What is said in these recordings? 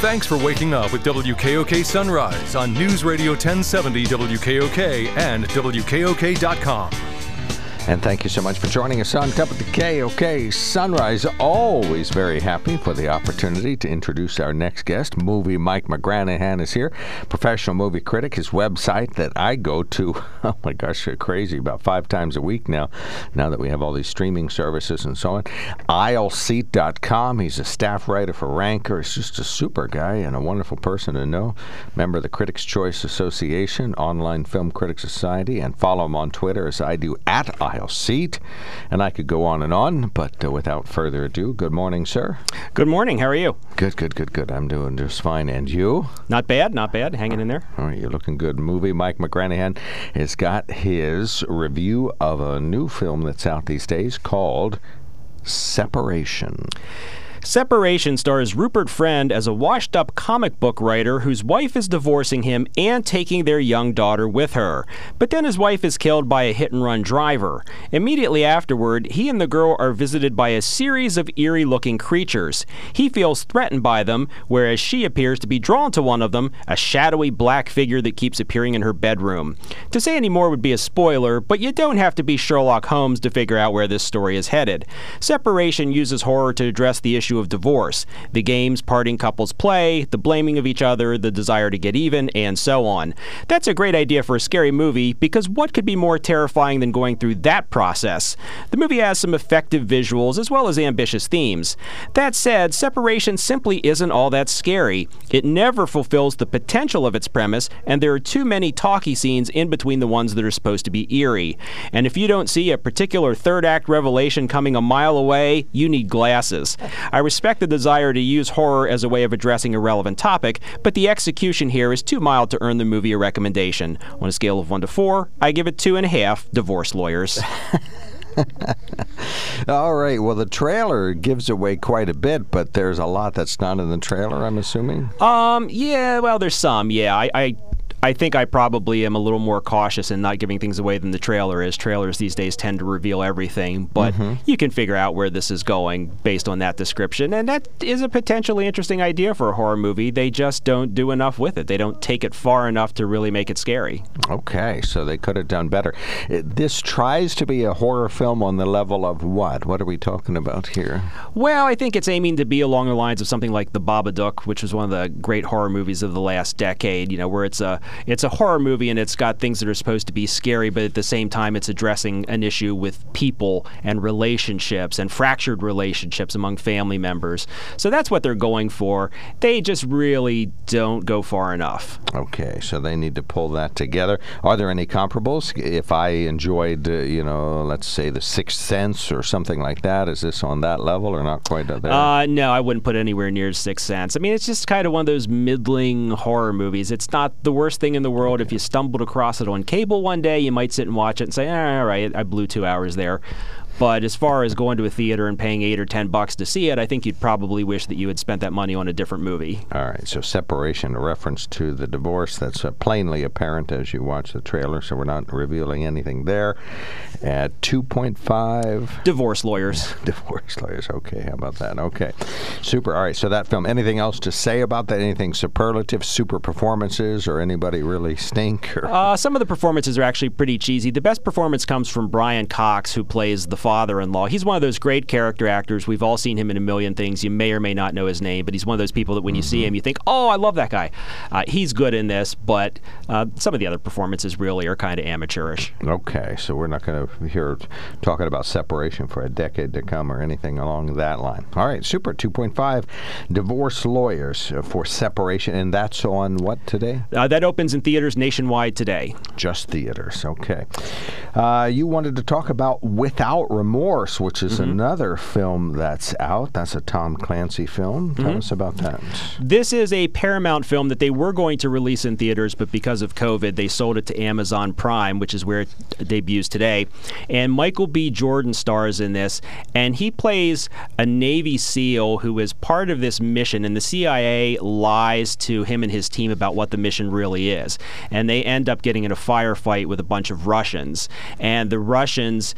Thanks for waking up with WKOK Sunrise on News Radio 1070 WKOK and WKOK.com. And thank you so much for joining us on WKOK Sunrise. Always very happy for the opportunity to introduce our next guest. Movie Mike McGranaghan is here, professional movie critic. His website that I go to, oh my gosh, you're crazy, about five times a week now, now that we have all these streaming services and so on. Aisleseat.com. He's a staff writer for Ranker. He's just a super guy and a wonderful person to know. Member of the Critics' Choice Association, Online Film Critics Society, and follow him on Twitter as I do at aisle seat. And I could go on and on, but uh, without further ado, good morning, sir. Good morning. How are you? Good, good, good, good. I'm doing just fine. And you? Not bad, not bad. Hanging in there. All right, you're looking good. Movie Mike McGranaghan has got his review of a new film that's out these days called Separation. Separation stars Rupert Friend as a washed up comic book writer whose wife is divorcing him and taking their young daughter with her. But then his wife is killed by a hit and run driver. Immediately afterward, he and the girl are visited by a series of eerie looking creatures. He feels threatened by them, whereas she appears to be drawn to one of them, a shadowy black figure that keeps appearing in her bedroom. To say any more would be a spoiler, but you don't have to be Sherlock Holmes to figure out where this story is headed. Separation uses horror to address the issue issue of divorce, the games parting couples play, the blaming of each other, the desire to get even, and so on. That's a great idea for a scary movie because what could be more terrifying than going through that process? The movie has some effective visuals as well as ambitious themes. That said, separation simply isn't all that scary. It never fulfills the potential of its premise, and there are too many talky scenes in between the ones that are supposed to be eerie. And if you don't see a particular third act revelation coming a mile away, you need glasses. Respect the desire to use horror as a way of addressing a relevant topic, but the execution here is too mild to earn the movie a recommendation. On a scale of 1 to 4, I give it 2.5 divorce lawyers. All right. Well, the trailer gives away quite a bit, but there's a lot that's not in the trailer. I'm assuming. Um. Yeah. Well, there's some. Yeah. I. I I think I probably am a little more cautious in not giving things away than the trailer is. Trailers these days tend to reveal everything, but mm-hmm. you can figure out where this is going based on that description. And that is a potentially interesting idea for a horror movie. They just don't do enough with it. They don't take it far enough to really make it scary. Okay, so they could have done better. This tries to be a horror film on the level of what? What are we talking about here? Well, I think it's aiming to be along the lines of something like The Babadook, which was one of the great horror movies of the last decade, you know, where it's a it's a horror movie and it's got things that are supposed to be scary, but at the same time, it's addressing an issue with people and relationships and fractured relationships among family members. So that's what they're going for. They just really don't go far enough. Okay, so they need to pull that together. Are there any comparables? If I enjoyed, uh, you know, let's say The Sixth Sense or something like that, is this on that level or not quite there? Uh, no, I wouldn't put anywhere near Sixth Sense. I mean, it's just kind of one of those middling horror movies. It's not the worst thing in the world. If you stumbled across it on cable one day, you might sit and watch it and say, all right, I blew two hours there. But as far as going to a theater and paying eight or ten bucks to see it, I think you'd probably wish that you had spent that money on a different movie. All right. So separation, a reference to the divorce, that's uh, plainly apparent as you watch the trailer. So we're not revealing anything there. At two point five. Divorce lawyers. divorce lawyers. Okay. How about that? Okay. Super. All right. So that film. Anything else to say about that? Anything superlative, super performances, or anybody really stink? Or? Uh, some of the performances are actually pretty cheesy. The best performance comes from Brian Cox, who plays the father-in-law. He's one of those great character actors. We've all seen him in a million things. You may or may not know his name, but he's one of those people that when you mm-hmm. see him, you think, "Oh, I love that guy." Uh, he's good in this, but uh, some of the other performances really are kind of amateurish. Okay, so we're not going to hear talking about separation for a decade to come or anything along that line. All right, super. 2.5 divorce lawyers for separation, and that's on what today? Uh, that opens in theaters nationwide today. Just theaters. Okay. Uh, you wanted to talk about Without Remorse, which is mm-hmm. another film that's out. That's a Tom Clancy film. Tell mm-hmm. us about that. This is a Paramount film that they were going to release in theaters, but because of COVID, they sold it to Amazon Prime, which is where it debuts today. And Michael B. Jordan stars in this, and he plays a Navy SEAL who is part of this mission, and the CIA lies to him and his team about what the mission really is. And they end up getting in a firefight with a bunch of Russians. And the Russians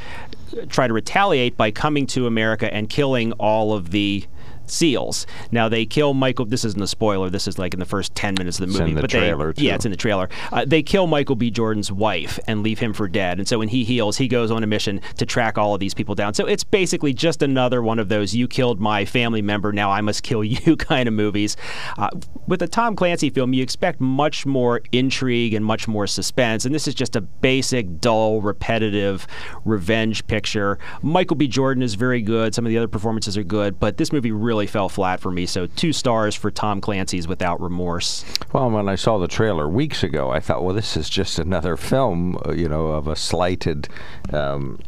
try to retaliate by coming to America and killing all of the seals. Now they kill Michael. This isn't a spoiler. This is like in the first ten minutes of the It's movie. in the trailer, they, yeah, it's in the trailer. Uh, they kill Michael B. Jordan's wife and leave him for dead. And so when he heals, he goes on a mission to track all of these people down. So it's basically just another one of those "you killed my family member, now I must kill you" kind of movies. Uh, with a Tom Clancy film, you expect much more intrigue and much more suspense, and this is just a basic, dull, repetitive revenge picture. Michael B. Jordan is very good. Some of the other performances are good, but this movie really fell flat for me. So two stars for Tom Clancy's Without Remorse. Well, when I saw the trailer weeks ago, I thought, well, this is just another film, uh, you know, of a slighted um,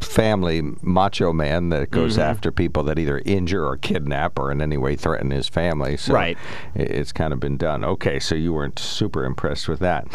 family macho man that goes Mm-hmm. after people that either injure or kidnap or in any way threaten his family. So Right. It's kind of been done. Okay, so you weren't super impressed with that.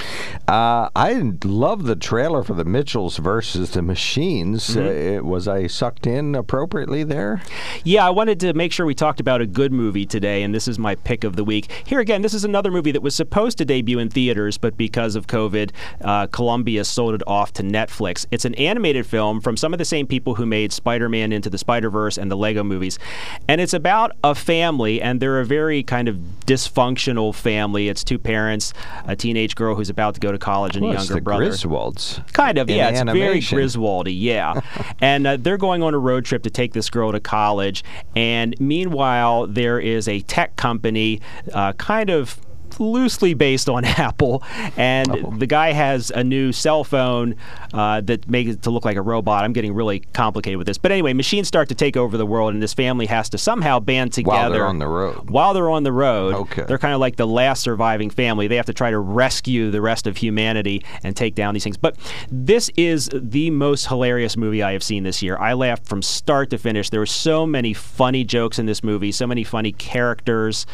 Uh, I love the trailer for the Mitchells versus the Machines. Mm-hmm. Uh, it, was I sucked in appropriately there? Yeah, I wanted to make sure we talked about a good movie today, and this is my pick of the week. Here again, this is another movie that was supposed to debut in theaters, but because of COVID, uh, Columbia sold it off to Netflix. It's an animated film from some of the same people who made Spider Man Into the Spider Verse and the Lego movies. And it's about a family, and they're a very kind of dysfunctional family. It's two parents, a teenage girl who's about to go to college, and Well, a it's younger the brother. Griswolds. Kind of, yeah. It's very animation. Griswoldy, yeah. and uh, they're going on a road trip to take this girl to college. And meanwhile, there is a tech company, uh, kind of loosely based on Apple, and Oh. the guy has a new cell phone uh, that makes it to look like a robot. I'm getting really complicated with this, but anyway, machines start to take over the world, and this family has to somehow band together While they're on the road. While they're on the road, Okay. they're kind of like the last surviving family. They have to try to rescue the rest of humanity and take down these things. But this is the most hilarious movie I have seen this year. I laughed from start to finish. There were so many funny jokes in this movie, so many funny characters,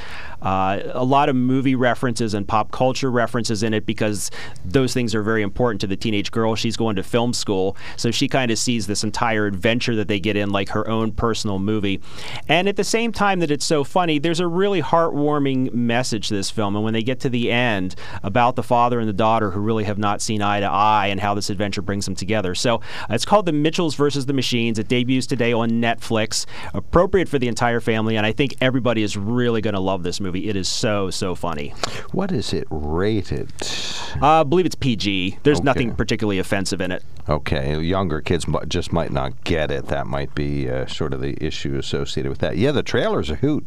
uh, a lot of movie references and pop culture references in it because those things are very important to the teenage girl. She's going to film school, so she kind of sees this entire adventure that they get in like her own personal movie. And at the same time that it's so funny, there's a really heartwarming message to this film. And when they get to the end about the father and the daughter who really have not seen eye to eye and how this adventure brings them together. So uh, it's called The Mitchells versus the Machines. It debuts today on Netflix, appropriate for the entire family. And I think everybody is really going to love this movie. It is so, so funny. What is it rated? Uh, I believe it's PG. There's Okay. nothing particularly offensive in it. Okay, younger kids just might not get it. That might be uh, sort of the issue associated with that. Yeah, the trailer's a hoot,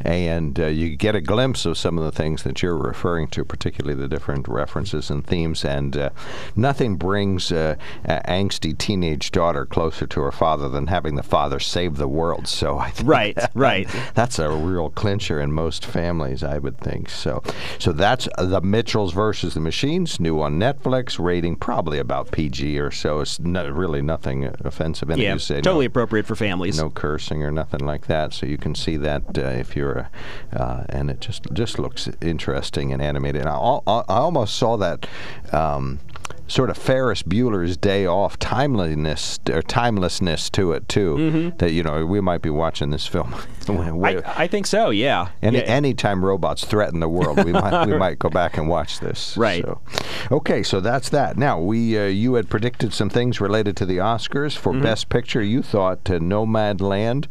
and uh, you get a glimpse of some of the things that you're referring to, particularly the different references and themes. And uh, nothing brings uh, a angsty teenage daughter closer to her father than having the father save the world. So I think Right, right. that's a real clincher in most families, I would think. So, so that's the Mitchells versus the Machines, new on Netflix, rating probably about PG or so. It's really nothing offensive. And Yeah, you say totally no, appropriate for families. no cursing or nothing like that. So you can see that uh, if you're, a, uh, and it just just looks interesting and animated. And I, al- I almost saw that. Um, Sort of Ferris Bueller's Day Off timeliness or timelessness to it too. That you know we might be watching this film. I, I think so, yeah. Any yeah. anytime robots threaten the world, we might we might go back and watch this. Right. So, okay, so that's that. Now we uh, you had predicted some things related to the Oscars for Mm-hmm. Best Picture. You thought uh, Nomadland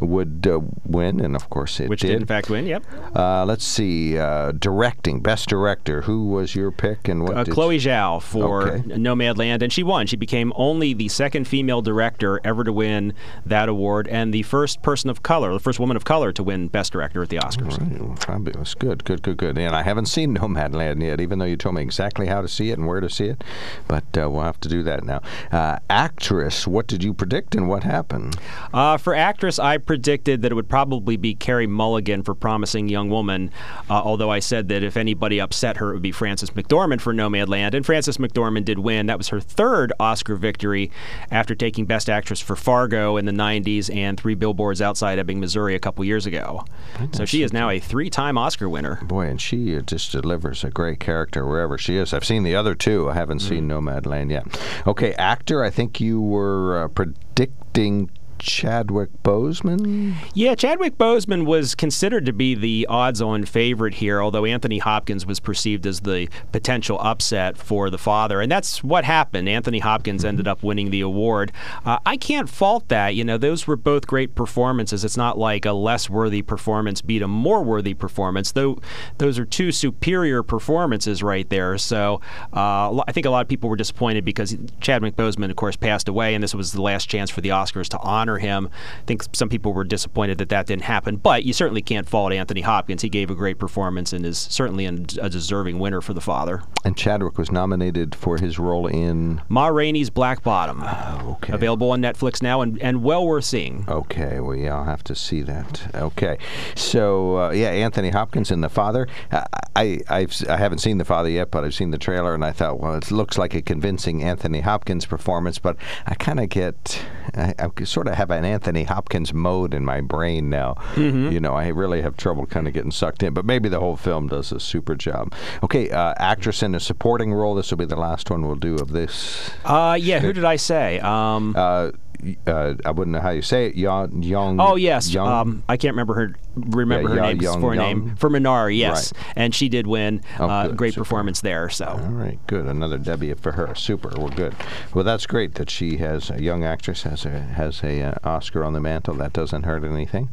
would uh, win, and of course it Which did. did, in fact, win, yep. uh, let's see, uh, directing, Best Director. Who was your pick, and what? Uh, did- Chloe Zhao for Okay. Nomadland, and she won. She became only the second female director ever to win that award, and the first person of color, the first woman of color to win Best Director at the Oscars. Right, well, Fabulous. Good, good, good, good. And I haven't seen Nomadland yet, even though you told me exactly how to see it and where to see it. But uh, we'll have to do that now. Uh, actress, what did you predict and what happened? Uh, for actress, I predicted that it would probably be Carey Mulligan for Promising Young Woman, uh, although I said that if anybody upset her, it would be Frances McDormand for Nomadland. And Frances McDormand did win. That was her third Oscar victory after taking Best Actress for Fargo in the 90s and Three Billboards Outside Ebbing, Missouri a couple years ago. So she is now a three time Oscar winner. Boy, and she uh, just delivers a great character wherever she is. I've seen the other two. I haven't seen Mm. Nomadland yet. Okay, actor, I think you were uh, predicting Chadwick Boseman. Yeah, Chadwick Boseman was considered to be the odds-on favorite here, although Anthony Hopkins was perceived as the potential upset for the father, and that's what happened. Anthony Hopkins ended up winning the award. Uh, I can't fault that. You know, those were both great performances. It's not like a less worthy performance beat a more worthy performance. Though those are two superior performances right there. So uh, I think a lot of people were disappointed because Chadwick Boseman, of course, passed away, and this was the last chance for the Oscars to honor him. I think some people were disappointed that that didn't happen, but you certainly can't fault Anthony Hopkins. He gave a great performance and is certainly a deserving winner for the father. And Chadwick was nominated for his role in Ma Rainey's Black Bottom. Oh, okay. Available on Netflix now and, and well worth seeing. Okay, well, yeah, I'll have to see that. Okay, so uh, yeah, Anthony Hopkins and the father. I I've, I haven't seen the father yet, but I've seen the trailer, and I thought, well, it looks like a convincing Anthony Hopkins performance. But I kind of get, I, I, sort of have an Anthony Hopkins mode in my brain now. Mm-hmm. You know, I really have trouble kind of getting sucked in. But maybe the whole film does a super job. Okay, uh, actress in a supporting role. This will be the last one we'll do of this. Uh, yeah. Who did I say? Um, uh, uh, I wouldn't know how you say it. Young, young. Oh yes. Young, um, I can't remember her. Remember yeah, her name young, for name for Minari. Yes, right. and she did win. Oh, uh, great super. performance there. So. All right, good. Another Debbie for her. Super. We're good. Well, that's great that she has a young actress has a has a uh, Oscar on the mantle. That doesn't hurt anything.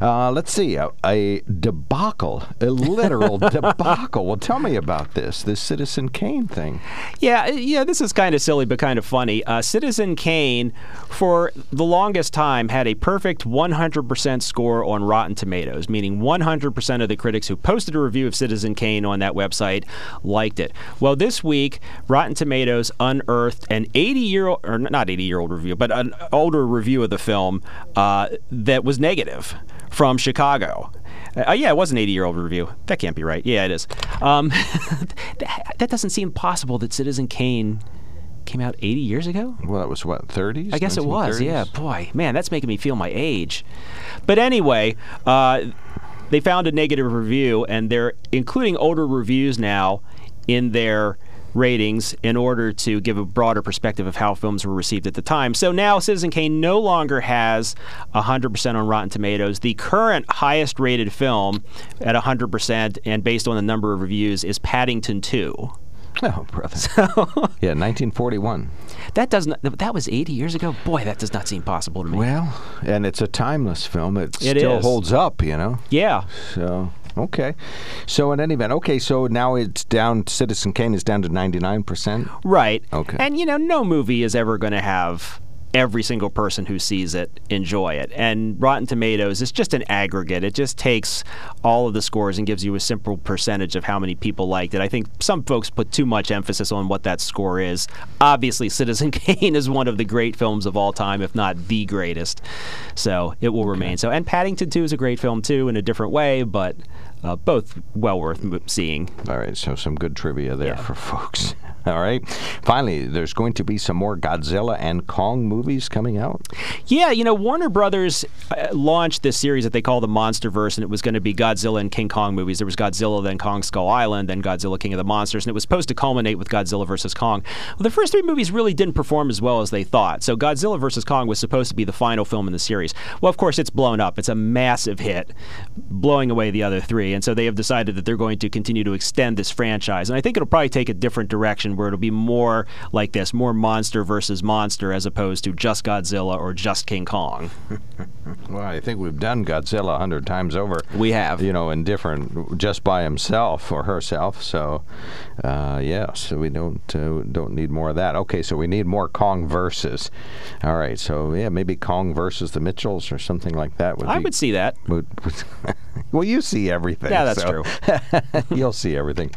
Uh, let's see. A, a, debacle, a literal debacle. Well, tell me about this. This Citizen Kane thing. Yeah, yeah. This is kind of silly, but kind of funny. Uh, Citizen Kane for the longest time had a perfect 100% score on Rotten Tomatoes, meaning 100% of the critics who posted a review of Citizen Kane on that website liked it. Well, this week, Rotten Tomatoes unearthed an 80 year old, or not 80 year old review, but an older review of the film uh, that was negative from Chicago. Uh, yeah, it was an 80 year old review. That can't be right. Yeah, it is. Um, that doesn't seem possible that Citizen Kane came out 80 years ago? Well, it was what, 30s? I guess it was, yeah. Boy, man, that's making me feel my age. But anyway, uh, they found a negative review, and they're including older reviews now in their ratings in order to give a broader perspective of how films were received at the time. So now Citizen Kane no longer has 100% on Rotten Tomatoes. The current highest rated film at 100% and based on the number of reviews is Paddington 2. Oh, brother. So, yeah, 1941. That doesn't. That was 80 years ago. Boy, that does not seem possible to me. Well, and it's a timeless film. It, it still is. holds up, you know. Yeah. So okay. So in any event, okay. So now it's down. Citizen Kane is down to 99 percent. Right. Okay. And you know, no movie is ever going to have every single person who sees it enjoy it. And Rotten Tomatoes is just an aggregate. It just takes all of the scores and gives you a simple percentage of how many people liked it. I think some folks put too much emphasis on what that score is. Obviously, Citizen Kane is one of the great films of all time, if not the greatest. So it will okay. remain so. And Paddington 2 is a great film too in a different way, but uh, both well worth seeing. All right, so some good trivia there yeah. for folks. All right. Finally, there's going to be some more Godzilla and Kong movies coming out. Yeah, you know, Warner Brothers uh, launched this series that they call the MonsterVerse, and it was going to be Godzilla and King Kong movies. There was Godzilla, then Kong Skull Island, then Godzilla King of the Monsters, and it was supposed to culminate with Godzilla versus Kong. Well, the first three movies really didn't perform as well as they thought. So Godzilla versus Kong was supposed to be the final film in the series. Well, of course, it's blown up. It's a massive hit, blowing away the other three, and so they have decided that they're going to continue to extend this franchise. And I think it'll probably take a different direction where it'll be more like this, more monster versus monster as opposed to just Godzilla or just King Kong. well, I think we've done Godzilla a hundred times over. We have. You know, in different, just by himself or herself. So, uh, yeah, so we don't uh, don't need more of that. Okay, so we need more Kong versus. All right, so yeah, maybe Kong versus the Mitchells or something like that. Would I be, would see that. Would, would well, you see everything. Yeah, that's so. true. You'll see everything.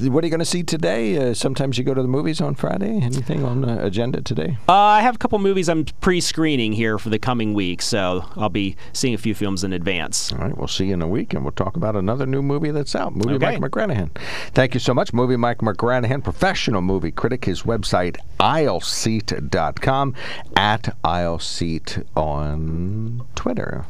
What are you going to see today? Uh, sometimes you go to the movies on Friday. Anything on the agenda today? Uh, I have a couple movies I'm pre-screening here for the coming week, so I'll be seeing a few films in advance. All right, we'll see you in a week, and we'll talk about another new movie that's out. Movie okay. Mike McGranaghan. Thank you so much, Movie Mike McGranaghan, professional movie critic. His website aisleseat.com at aisleseat on Twitter.